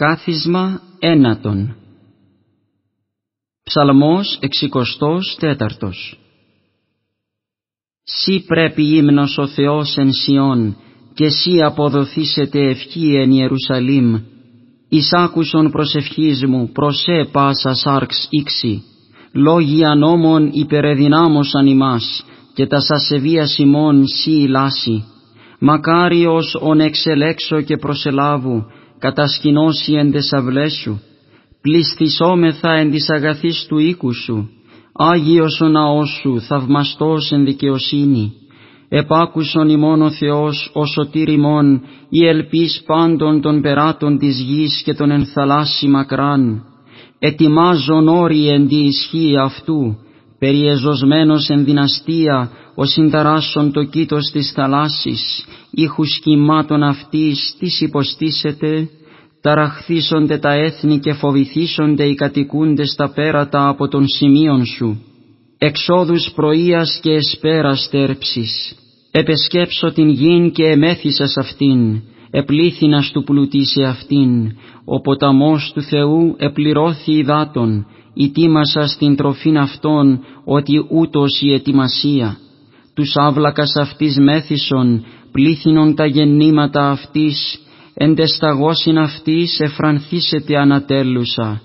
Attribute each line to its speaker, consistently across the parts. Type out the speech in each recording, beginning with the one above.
Speaker 1: Κάθισμα ένατον. Ψαλμός εξικοστός τέταρτος. Σύ πρέπει ύμνος ο Θεός εν Σιών και σύ αποδοθήσετε ευχή εν Ιερουσαλήμ. Εις άκουσον προσευχής μου προσέ πάσας σάρξ ήξη λόγοι ανώμων υπερεδυνάμωσαν ημάς και τα σασεβίας ημών σύ λάση. Μακάριος ον εξελέξω και προσελάβου κατασκηνώσει εν τες αυλές σου, πληστισόμεθα εν της αγαθής του οίκου σου, Άγιος ο ναός σου, θαυμαστός εν δικαιοσύνη, επάκουσον ημών ο Θεός ο σωτήρ ημών, η ελπίς πάντων των περάτων της γης και των ενθαλάσσι μακράν, ετοιμάζον όροι εν τη ισχύ αυτού, περιεζωσμένος εν δυναστεία, ο συνταράσσον το κήτος της θαλάσσης, ήχους κυμάτων αυτής, τις υποστήσετε, ταραχθήσονται τα έθνη και φοβηθήσονται οι κατοικούντες τα πέρατα από των σημείων σου. Εξόδους πρωίας και εσπέρας στέρψης, επεσκέψω την γην και εμέθησας αυτήν, επλήθυνας του πλουτίσει αυτήν, ο ποταμός του Θεού επληρώθη υδάτων, ητήμασα στην τροφήν αυτών, ότι ούτως η ετοιμασία. Τους άβλακας αυτής μέθησον, πλήθυνον τα γεννήματα αυτής, εν τεσταγώσιν αυτής εφρανθήσετε ανατέλουσα.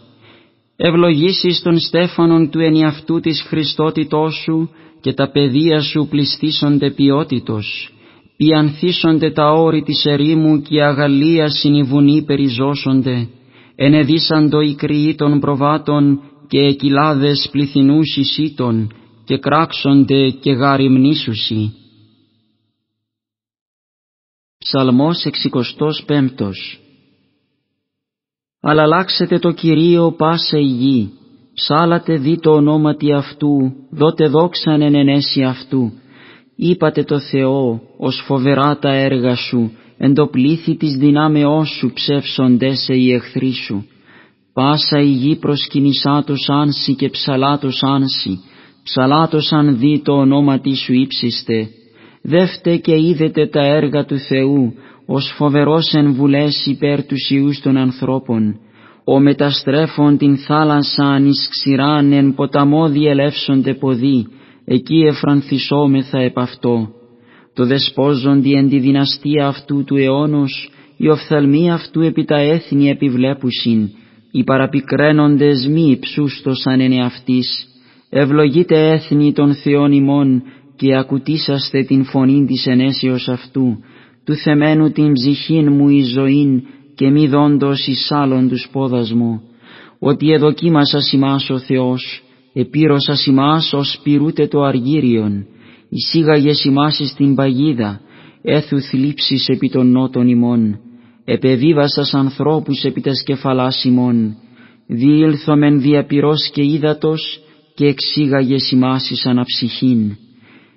Speaker 1: Ευλογήσεις των στέφανων του ενιαυτού της Χριστότητός σου και τα παιδεία σου πληστήσονται ποιότητος. Πιανθήσονται τα όρη της ερήμου και η αγαλία συνηβουνή περιζώσονται. Ενεδίσαντο οι κρυοί των προβάτων και εκυλάδες πληθυνούς εισήτων και κράξονται και γαριμνήσουσι. Ψαλμός 65 Αλλάξετε το Κυρίο πάσε η γη, ψάλατε δι το ονόματι αυτού, δότε δόξαν εν ενέση αυτού. Είπατε το Θεό, ως φοβερά τα έργα σου, εν το πλήθη της δυνάμεώς σου ψεύσονται σε οι εχθροί σου. Πάσα η γη προσκυνησάτος άνση και ψαλάτος άνση, ψαλάτος αν δει το ονόματι σου ύψιστε, δεύτε και είδετε τα έργα του Θεού, ως φοβερός εν βουλές υπέρ τους Ιούς των ανθρώπων, ο μεταστρέφων την θάλασσαν εις ξηράν εν ποταμό διελεύσονται ποδοί, εκεί εφρανθισόμεθα επ' αυτό. Το δεσπόζοντι εν τη δυναστεία αυτού του αιώνος, η οφθαλμή αυτού επί τα έθνη επιβλέπουσιν, οι παραπικραίνοντες μη υψούστοσαν εν εαυτής, ευλογείτε έθνη των Θεών ημών και ακουτήσαστε την φωνή της ενέσεως αυτού, του θεμένου την ψυχήν μου η ζωήν και μη δόντος εις άλλον τους πόδας μου, ότι εδοκίμασα σημάς ο Θεός, επίρωσα σημάς ως πυρούτε το αργύριον, εισήγαγε σημάς στην παγίδα, έθου θλίψεις επί των νότων ημών, επεβίβασας ανθρώπους επί τας κεφαλάς ημών, διήλθομεν διαπυρός και ύδατος και εξήγαγε σημάς εις αναψυχήν.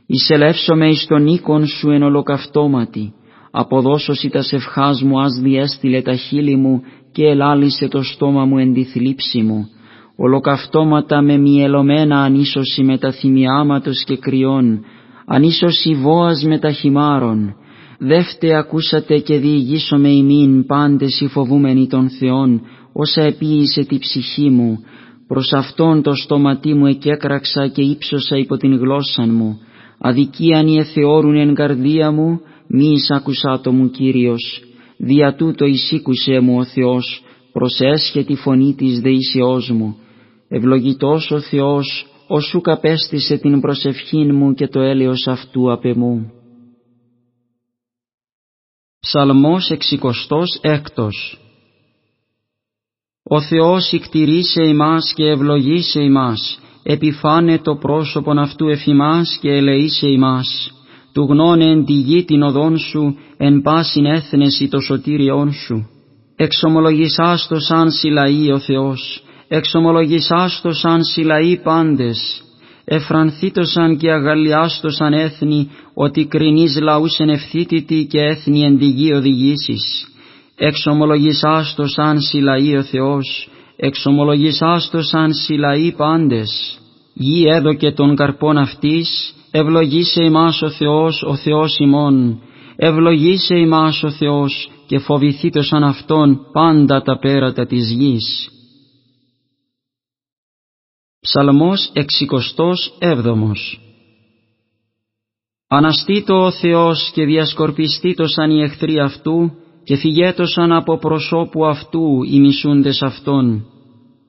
Speaker 1: Εισελεύσομαι εις τον οίκον σου εν ολοκαυτώματι, αποδώσωση τας ευχάς μου ας διέστηλε τα χείλη μου και ελάλησε το στόμα μου εν τη θλίψη μου, ολοκαυτώματα με μυελωμένα ανίσωση με τα θυμιάματος και κρυών, ανίσωση βόας με τα χυμάρων, δεύτε ακούσατε και διηγήσομαι ημίν πάντες οι φοβούμενοι των Θεών, όσα επίησε τη ψυχή μου, προς αυτόν το στόματί μου εκέκραξα και ύψωσα υπό την γλώσσα μου, αδικίαν οι εθεώρουν εν καρδία μου, μη εισάκουσα το μου Κύριος, δια τούτο εισήκουσε μου ο Θεός, προσέσχε τη φωνή της δεήσεώς μου. Ευλογητός ο Θεός, όσου καπέστησε την προσευχήν μου και το έλεος αυτού απ' εμού. Ψαλμός εξικοστός έκτος Ο Θεός ικτηρίσε ημάς και ευλογήσε ημάς, επιφάνε το πρόσωπον αυτού εφημάς και ελεήσε ημάς, του γνώνε εν τη γη την οδόν σου, εν πάσιν έθνεση το σωτήριόν σου. Εξομολογησάς το σαν συλλαεί ο Θεός, εξομολογησάς το σαν συλλαεί πάντες, εφρανθήτωσαν και αγαλιάστοσαν έθνη, ότι κρινείς λαούς εν ευθύτητη και έθνη εν τη γη οδηγήσεις. Εξομολογησάς το σαν συλλαεί ο Θεός, εξομολογησάς το σαν συλλαεί πάντες. Γη έδωκε των καρπών αυτής, ευλογήσε ημάς ο Θεός, ο Θεός ημών, ευλογήσε ημάς ο Θεός και φοβηθήτωσαν Αυτόν πάντα τα πέρατα της γης. Ψαλμός 67 Αναστήτω ο Θεός και διασκορπιστήτωσαν οι εχθροί Αυτού και φυγέτωσαν από προσώπου Αυτού οι μισούντες Αυτόν.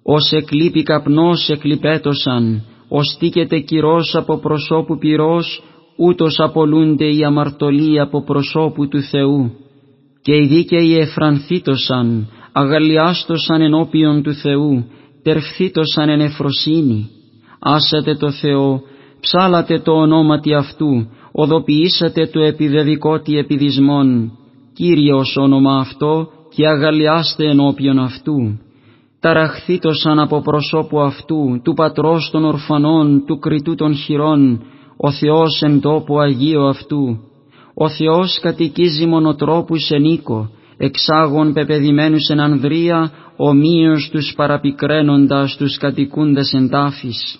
Speaker 1: Ως εκλείπει καπνός εκλειπέτωσαν, ως τίκεται κυρός από προσώπου πυρός, ούτως απολούνται οι αμαρτωλοί από προσώπου του Θεού. Και οι δίκαιοι εφρανθήτωσαν, αγαλιάστοσαν ενώπιον του Θεού, τερφθήτωσαν εν εφροσύνη. Άσατε το Θεό, ψάλατε το ονόματι Αυτού, οδοποιήσατε το επιδεδικότι επιδισμόν. Κύριος όνομα αυτό και αγαλιάστε ενώπιον Αυτού. Ταραχθήτωσαν από προσώπου Αυτού, του Πατρός των ορφανών, του Κριτού των χειρών, ο Θεός εν τόπο Αγίο Αυτού. Ο Θεός κατοικίζει μονοτρόπους εν οίκο, εξάγων πεπαιδημένους εν ανδρεία, ομοίως τους παραπικραίνοντας τους κατοικούντες εν τάφης.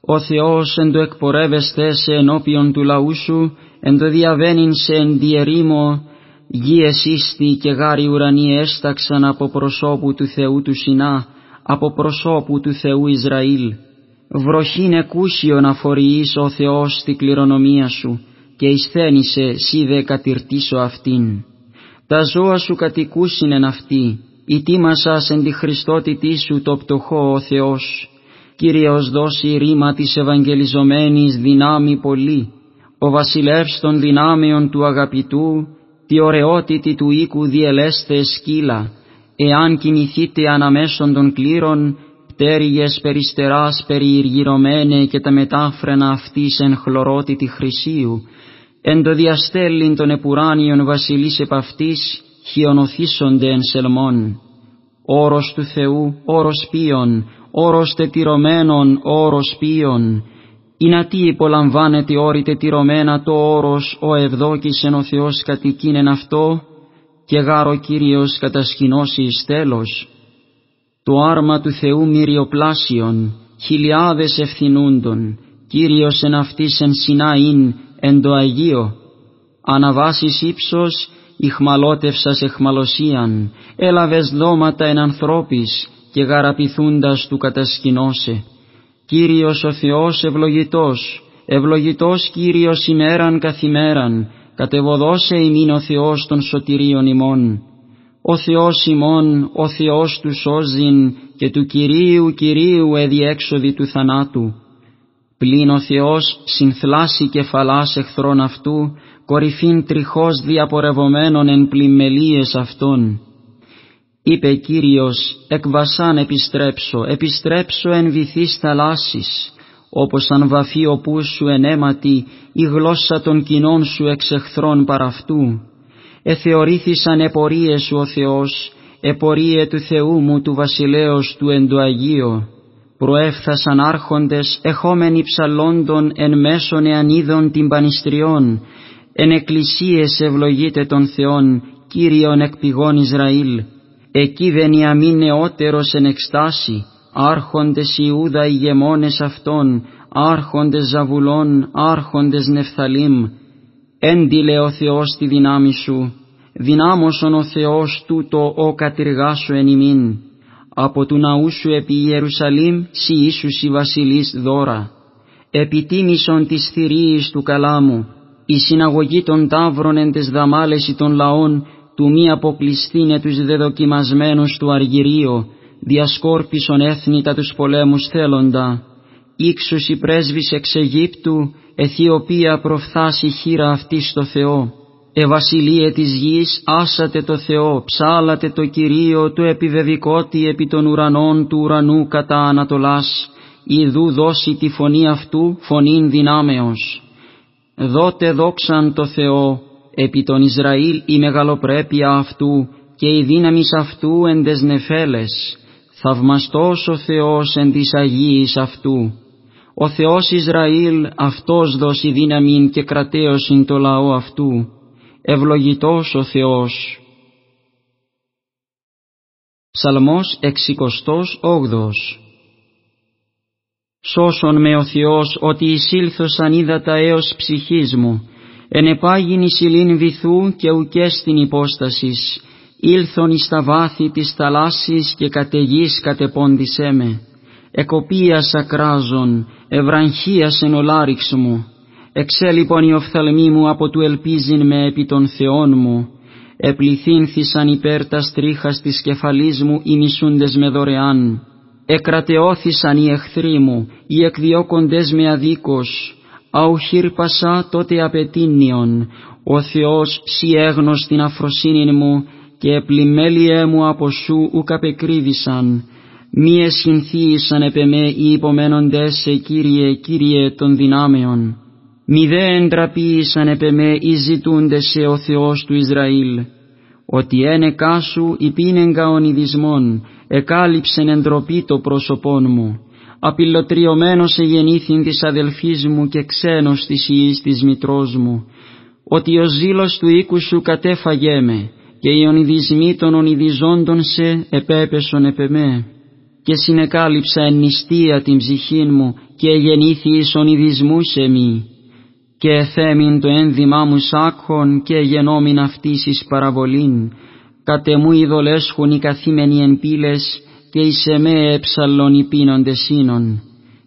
Speaker 1: Ο Θεός εν το εκπορεύεστε σε ενώπιον του λαού σου, εν το διαβαίνειν σε εν διερήμο, γης εσύστη και γάρι ουρανοί έσταξαν από προσώπου του Θεού του Σινά, από προσώπου του Θεού Ισραήλ. Βροχήν εκούσιον αφοριείς ο Θεός στη κληρονομία σου, και εισθένησε σύ δε κατηρτήσω αυτήν. Τα ζώα σου κατοικούσιν εν αυτή, η τίμασας εν τη Χριστότητή σου το πτωχό ο Θεός. Κύριος δώσει ρήμα της Ευαγγελιζομένης δυνάμει πολύ, ο βασιλεύς των δυνάμεων του αγαπητού, τη ωραιότητη του οίκου διελέστε σκύλα, εάν κοιμηθείτε αναμέσων των κλήρων, πτέρυγες περιστεράς περιηργυρωμένε και τα μετάφρενα αυτής εν χλωρότητη χρυσίου, εν το διαστέλλην των επουράνιων βασιλείς επ' αυτής, χιονοθήσονται εν σελμόν. Όρος του Θεού, όρος πίον, όρος τετυρωμένων, όρος πίον, να τι υπολαμβάνεται όρη τετυρωμένα το όρος, ο ευδόκησεν ο Θεός κατοικίνεν αυτό, και γάρο Κύριος κατασκηνώσει εις τέλος. Το άρμα του Θεού μυριοπλάσιον, χιλιάδες ευθυνούντων, Κύριος εν αυτής εν Σινάην, εν το Αγίο, αναβάσεις ύψος, ηχμαλώτευσας εχμαλωσίαν, έλαβες δώματα εν ανθρώπης, και γαραπηθούντας του κατασκηνώσε. Κύριος ο Θεός ευλογητός, ευλογητός Κύριος ημέραν καθημέραν, κατεβοδώσε ημίν ο Θεός των σωτηρίων ημών. Ο Θεός ημών, ο Θεός του σώζειν και του Κυρίου Κυρίου εδιέξοδη του θανάτου. Πλην ο Θεός συνθλάσει κεφαλάς εχθρών αυτού, κορυφήν τριχός διαπορευομένων εν πλημμελίες αυτών. Είπε Κύριος, εκ βασάν επιστρέψω, επιστρέψω εν βυθείς θαλάσσης, όπως αν βαφεί ο πούς σου εν αίματι, η γλώσσα των κοινών σου εξ εχθρών παραυτού. Εθεωρήθησαν επορίες σου ο Θεός, επορίε του Θεού μου του βασιλέως του εν το Αγίο. Προέφθασαν άρχοντες, εχόμενοι ψαλόντων εν μέσων εανίδων την πανιστριών, εν εκκλησίες ευλογείται των Θεών, Κύριον εκ πηγών Ισραήλ. Εκεί Βενιαμίν νεότερος εν εκστάση, άρχοντες Ιούδα ηγεμόνες αυτών, άρχοντες Ζαβουλών, άρχοντες Νεφθαλήμ. Έντιλε ο Θεός τη δυνάμει σου, δυνάμωσον ο Θεός τούτο ο κατηργάσου εν ημίν. Από του ναού σου επί Ιερουσαλήμ σι Ιησουσι βασιλείς δώρα. Επιτίμησον της θηρίης του καλάμου, η συναγωγή των τάβρων εν τες δαμάλεση των λαών, του μη αποκλειστήνε τους δεδοκιμασμένους του αργυρίου, διασκόρπισον έθνη τα τους πολέμους θέλοντα. Ήξους η πρέσβης εξ Αιγύπτου, Αιθιοπία προφθάσει χείρα αυτή στο Θεό. Ευασιλείε της γης, άσατε το Θεό, ψάλατε το Κυρίο, του επιβεβικότη επί των ουρανών του ουρανού κατά Ανατολάς, ιδού δώσει τη φωνή αυτού, φωνήν δυνάμεως. Δότε δόξαν το Θεό, επί τον Ισραήλ η μεγαλοπρέπεια αυτού και η δύναμη αυτού εν τες νεφέλες, θαυμαστός ο Θεός εν της Αγίης αυτού. Ο Θεός Ισραήλ αυτός δώσει δύναμη και κρατέωσιν το λαό αυτού, ευλογητός ο Θεός. Ψαλμός 68 Σώσον με ο Θεός ότι εισήλθωσαν ύδατα έως ψυχής μου, ενεπάγην εις ηλίν βυθού και ουκές στην υπόστασης, ήλθον εις τα βάθη της θαλάσσης και καταιγής κατεπόντισέ με. Εκοπίας ακράζων, ευραγχίας εν ολάριξ μου, εξέλιπον η οφθαλμή μου από του ελπίζειν με επί των Θεών μου, επληθύνθησαν υπέρ τας στρίχας της κεφαλής μου οι μισούντες με δωρεάν, εκρατεώθησαν οι εχθροί μου, οι εκδιώκοντες με αδίκως, αουχήρπασα τότε απαιτήνιον, ο Θεός σι έγνος την αφροσύνη μου και επλημέλιέ μου από σου ουκ απεκρίβησαν, μη εσχυνθήσαν επ' εμέ οι υπομένοντες σε Κύριε, Κύριε των δυνάμεων. Μη δε εντραπήσαν επ' εμέ οι ζητούντες σε ο Θεός του Ισραήλ, ότι ένεκά σου υπήνεγκα ονειδισμόν, εκάλυψεν εντροπή το πρόσωπόν μου. Απειλωτριωμένος εγεννήθην της αδελφής μου και ξένος της ιής της μητρός μου, ότι ο ζήλος του οίκου σου κατέφαγέ με, και οι ονειδισμοί των ονειδιζόντων σε επέπεσον επ' εμέ. Και συνεκάλυψα εν νηστεία την ψυχή μου και γεννήθης εις σε μη. Και εθέμην το ένδυμά μου σάκχον και γενόμην αυτής εις παραβολήν. Κατ' εμού ειδολέσχουν οι καθήμενοι εν πύλες και εις εμέ έψαλλον οι πίνοντες σύνον.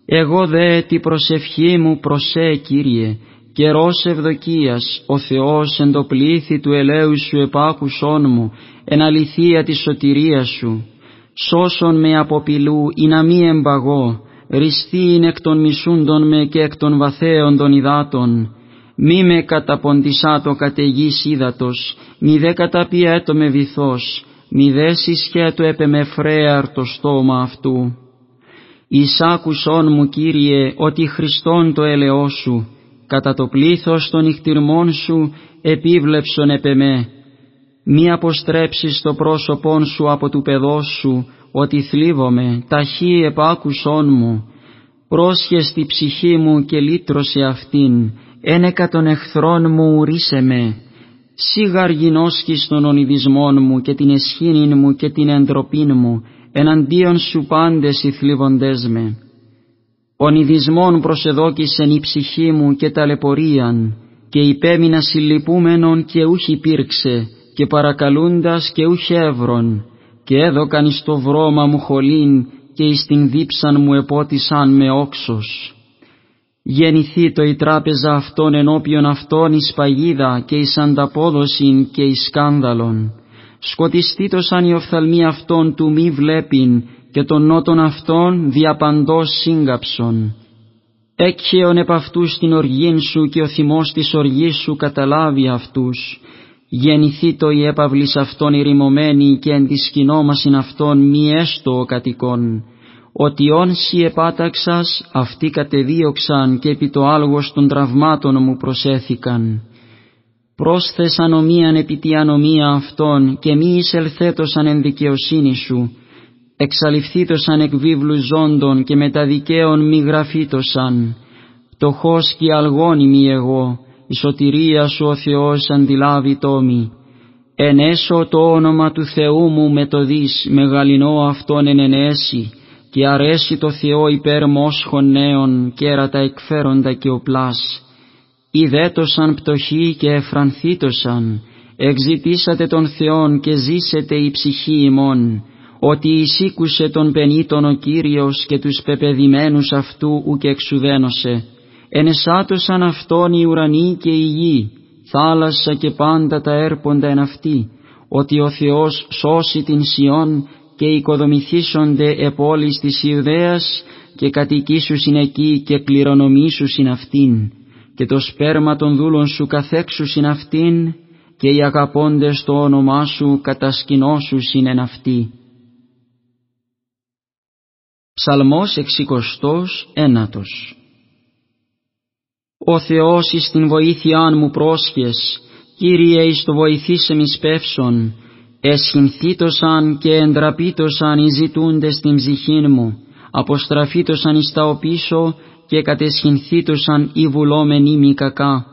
Speaker 1: Εγώ δε τη προσευχή μου προσέ Κύριε, καιρός ευδοκίας, ο Θεός εν το πλήθη του ελέου σου επάκουσόν μου, εν αληθεία της σωτηρίας σου, σώσον με από πυλού ή να μη εμπαγώ, ριστήν εκ των μισούντων με και εκ των βαθέων των υδάτων, μη με καταποντισά το καταιγής ύδατος, μη δε καταπιέτο με βυθός, μη δε συσχέτω έπε με φρέαρ το στόμα αυτού. Εισάκουσον μου Κύριε ότι Χριστόν το έλεό σου, κατά το πλήθος των νυχτυρμών σου επίβλεψον επ' με, μη αποστρέψεις το πρόσωπόν σου από του παιδός σου, ότι θλίβομαι, ταχύ επάκουσόν μου, πρόσχες τη ψυχή μου και λύτρωσε αυτήν, ένεκα των εχθρών μου ουρίσε με, σίγαρ γινώσκεις των ονειδισμών μου και την εσχήνην μου και την εντροπήν μου, εναντίον σου πάντες οι θλίβοντές με. Ονειδισμόν προσεδόκησεν η ψυχή μου και ταλαιπωρίαν, και υπέμεινα συλληπούμενον και ούχ υπήρξε, και παρακαλούντας και ούχ εύρον, και έδωκαν εις το βρώμα μου χολήν και εις την δίψαν μου επότισαν με όξος. Γεννηθεί το η τράπεζα αυτών ενώπιον αυτών εις παγίδα και εις ανταπόδοσιν και εις σκάνδαλον. Σκοτιστεί το σαν η οφθαλμή αυτών του μη βλέπειν και των νότων αυτών διαπαντός σύγκαψον. Έκχεον επ' αυτούς την οργήν σου και ο θυμός της οργής σου καταλάβει αυτούς γεννηθεί το η έπαυλης αυτών ηρημωμένη και εν της σκηνόμασιν αυτών μη έστω ο κατοικών, ότι όνσι επάταξας αυτοί κατεδίωξαν και επί το άλγος των τραυμάτων μου προσέθηκαν. Πρόσθεσαν ομοίαν επί τη ανομία αυτών και μη εισελθέτωσαν εν δικαιοσύνη σου, εξαλειφθήτωσαν εκ βίβλου ζώντων και μεταδικαίων μη γραφήτωσαν, φτωχός και αλγόνιμη εγώ, η σωτηρία σου ο Θεός αντιλάβει τόμη. Ενέσω το όνομα του Θεού μου με το δις μεγαλυνό αυτόν ενενέσει και αρέσει το Θεό υπέρ μόσχων νέων κέρατα εκφέροντα και οπλάς. Ιδέτωσαν πτωχοί και εφρανθήτωσαν, εξητήσατε τον Θεόν και ζήσετε η ψυχή ημών, ότι εισήκουσε τον πενήτων ο Κύριος και τους πεπεδημένους αυτού ουκ εξουδένωσε. Ενεσάτωσαν αυτόν οι ουρανοί και η γη, θάλασσα και πάντα τα έρποντα εν αυτή, ότι ο Θεός σώσει την Σιών και οικοδομηθήσονται επόλεις της Ιουδαίας και κατοικήσουσιν εκεί και κληρονομήσουσιν αυτήν, και το σπέρμα των δούλων σου καθέξουσιν αυτήν, και οι αγαπώντες το όνομά σου κατασκηνώσουσιν εν αυτή. Ψαλμός εξικοστός ένατος ο Θεός εις την βοήθειάν μου πρόσχες, Κύριε εις το βοηθήσε μη σπεύσον, εσχυνθήτωσαν και εντραπήτωσαν οι ζητούντες την ψυχήν μου, αποστραφήτωσαν εις τα οπίσω και κατεσχυνθήτωσαν οι βουλόμενοι μη κακά.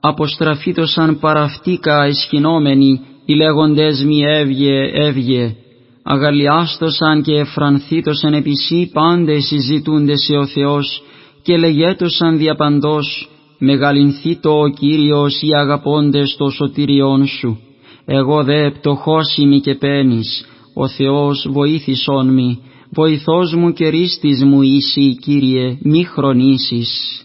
Speaker 1: Αποστραφήτωσαν παραυτίκα εσχυνόμενοι, οι λέγοντες μη έβγε, έβγε, αγαλιάστοσαν και εφρανθήτωσαν επισή πάντες οι ζητούντες σε ο Θεός, και λεγέτωσαν διαπαντός μεγαλυνθεί ο Κύριος οι αγαπώντες το σωτήριόν σου. Εγώ δε πτωχός είμαι και πένης, ο Θεός βοήθησόν μη, βοηθός μου και ρίστης μου είσαι, Κύριε, μη χρονίσεις.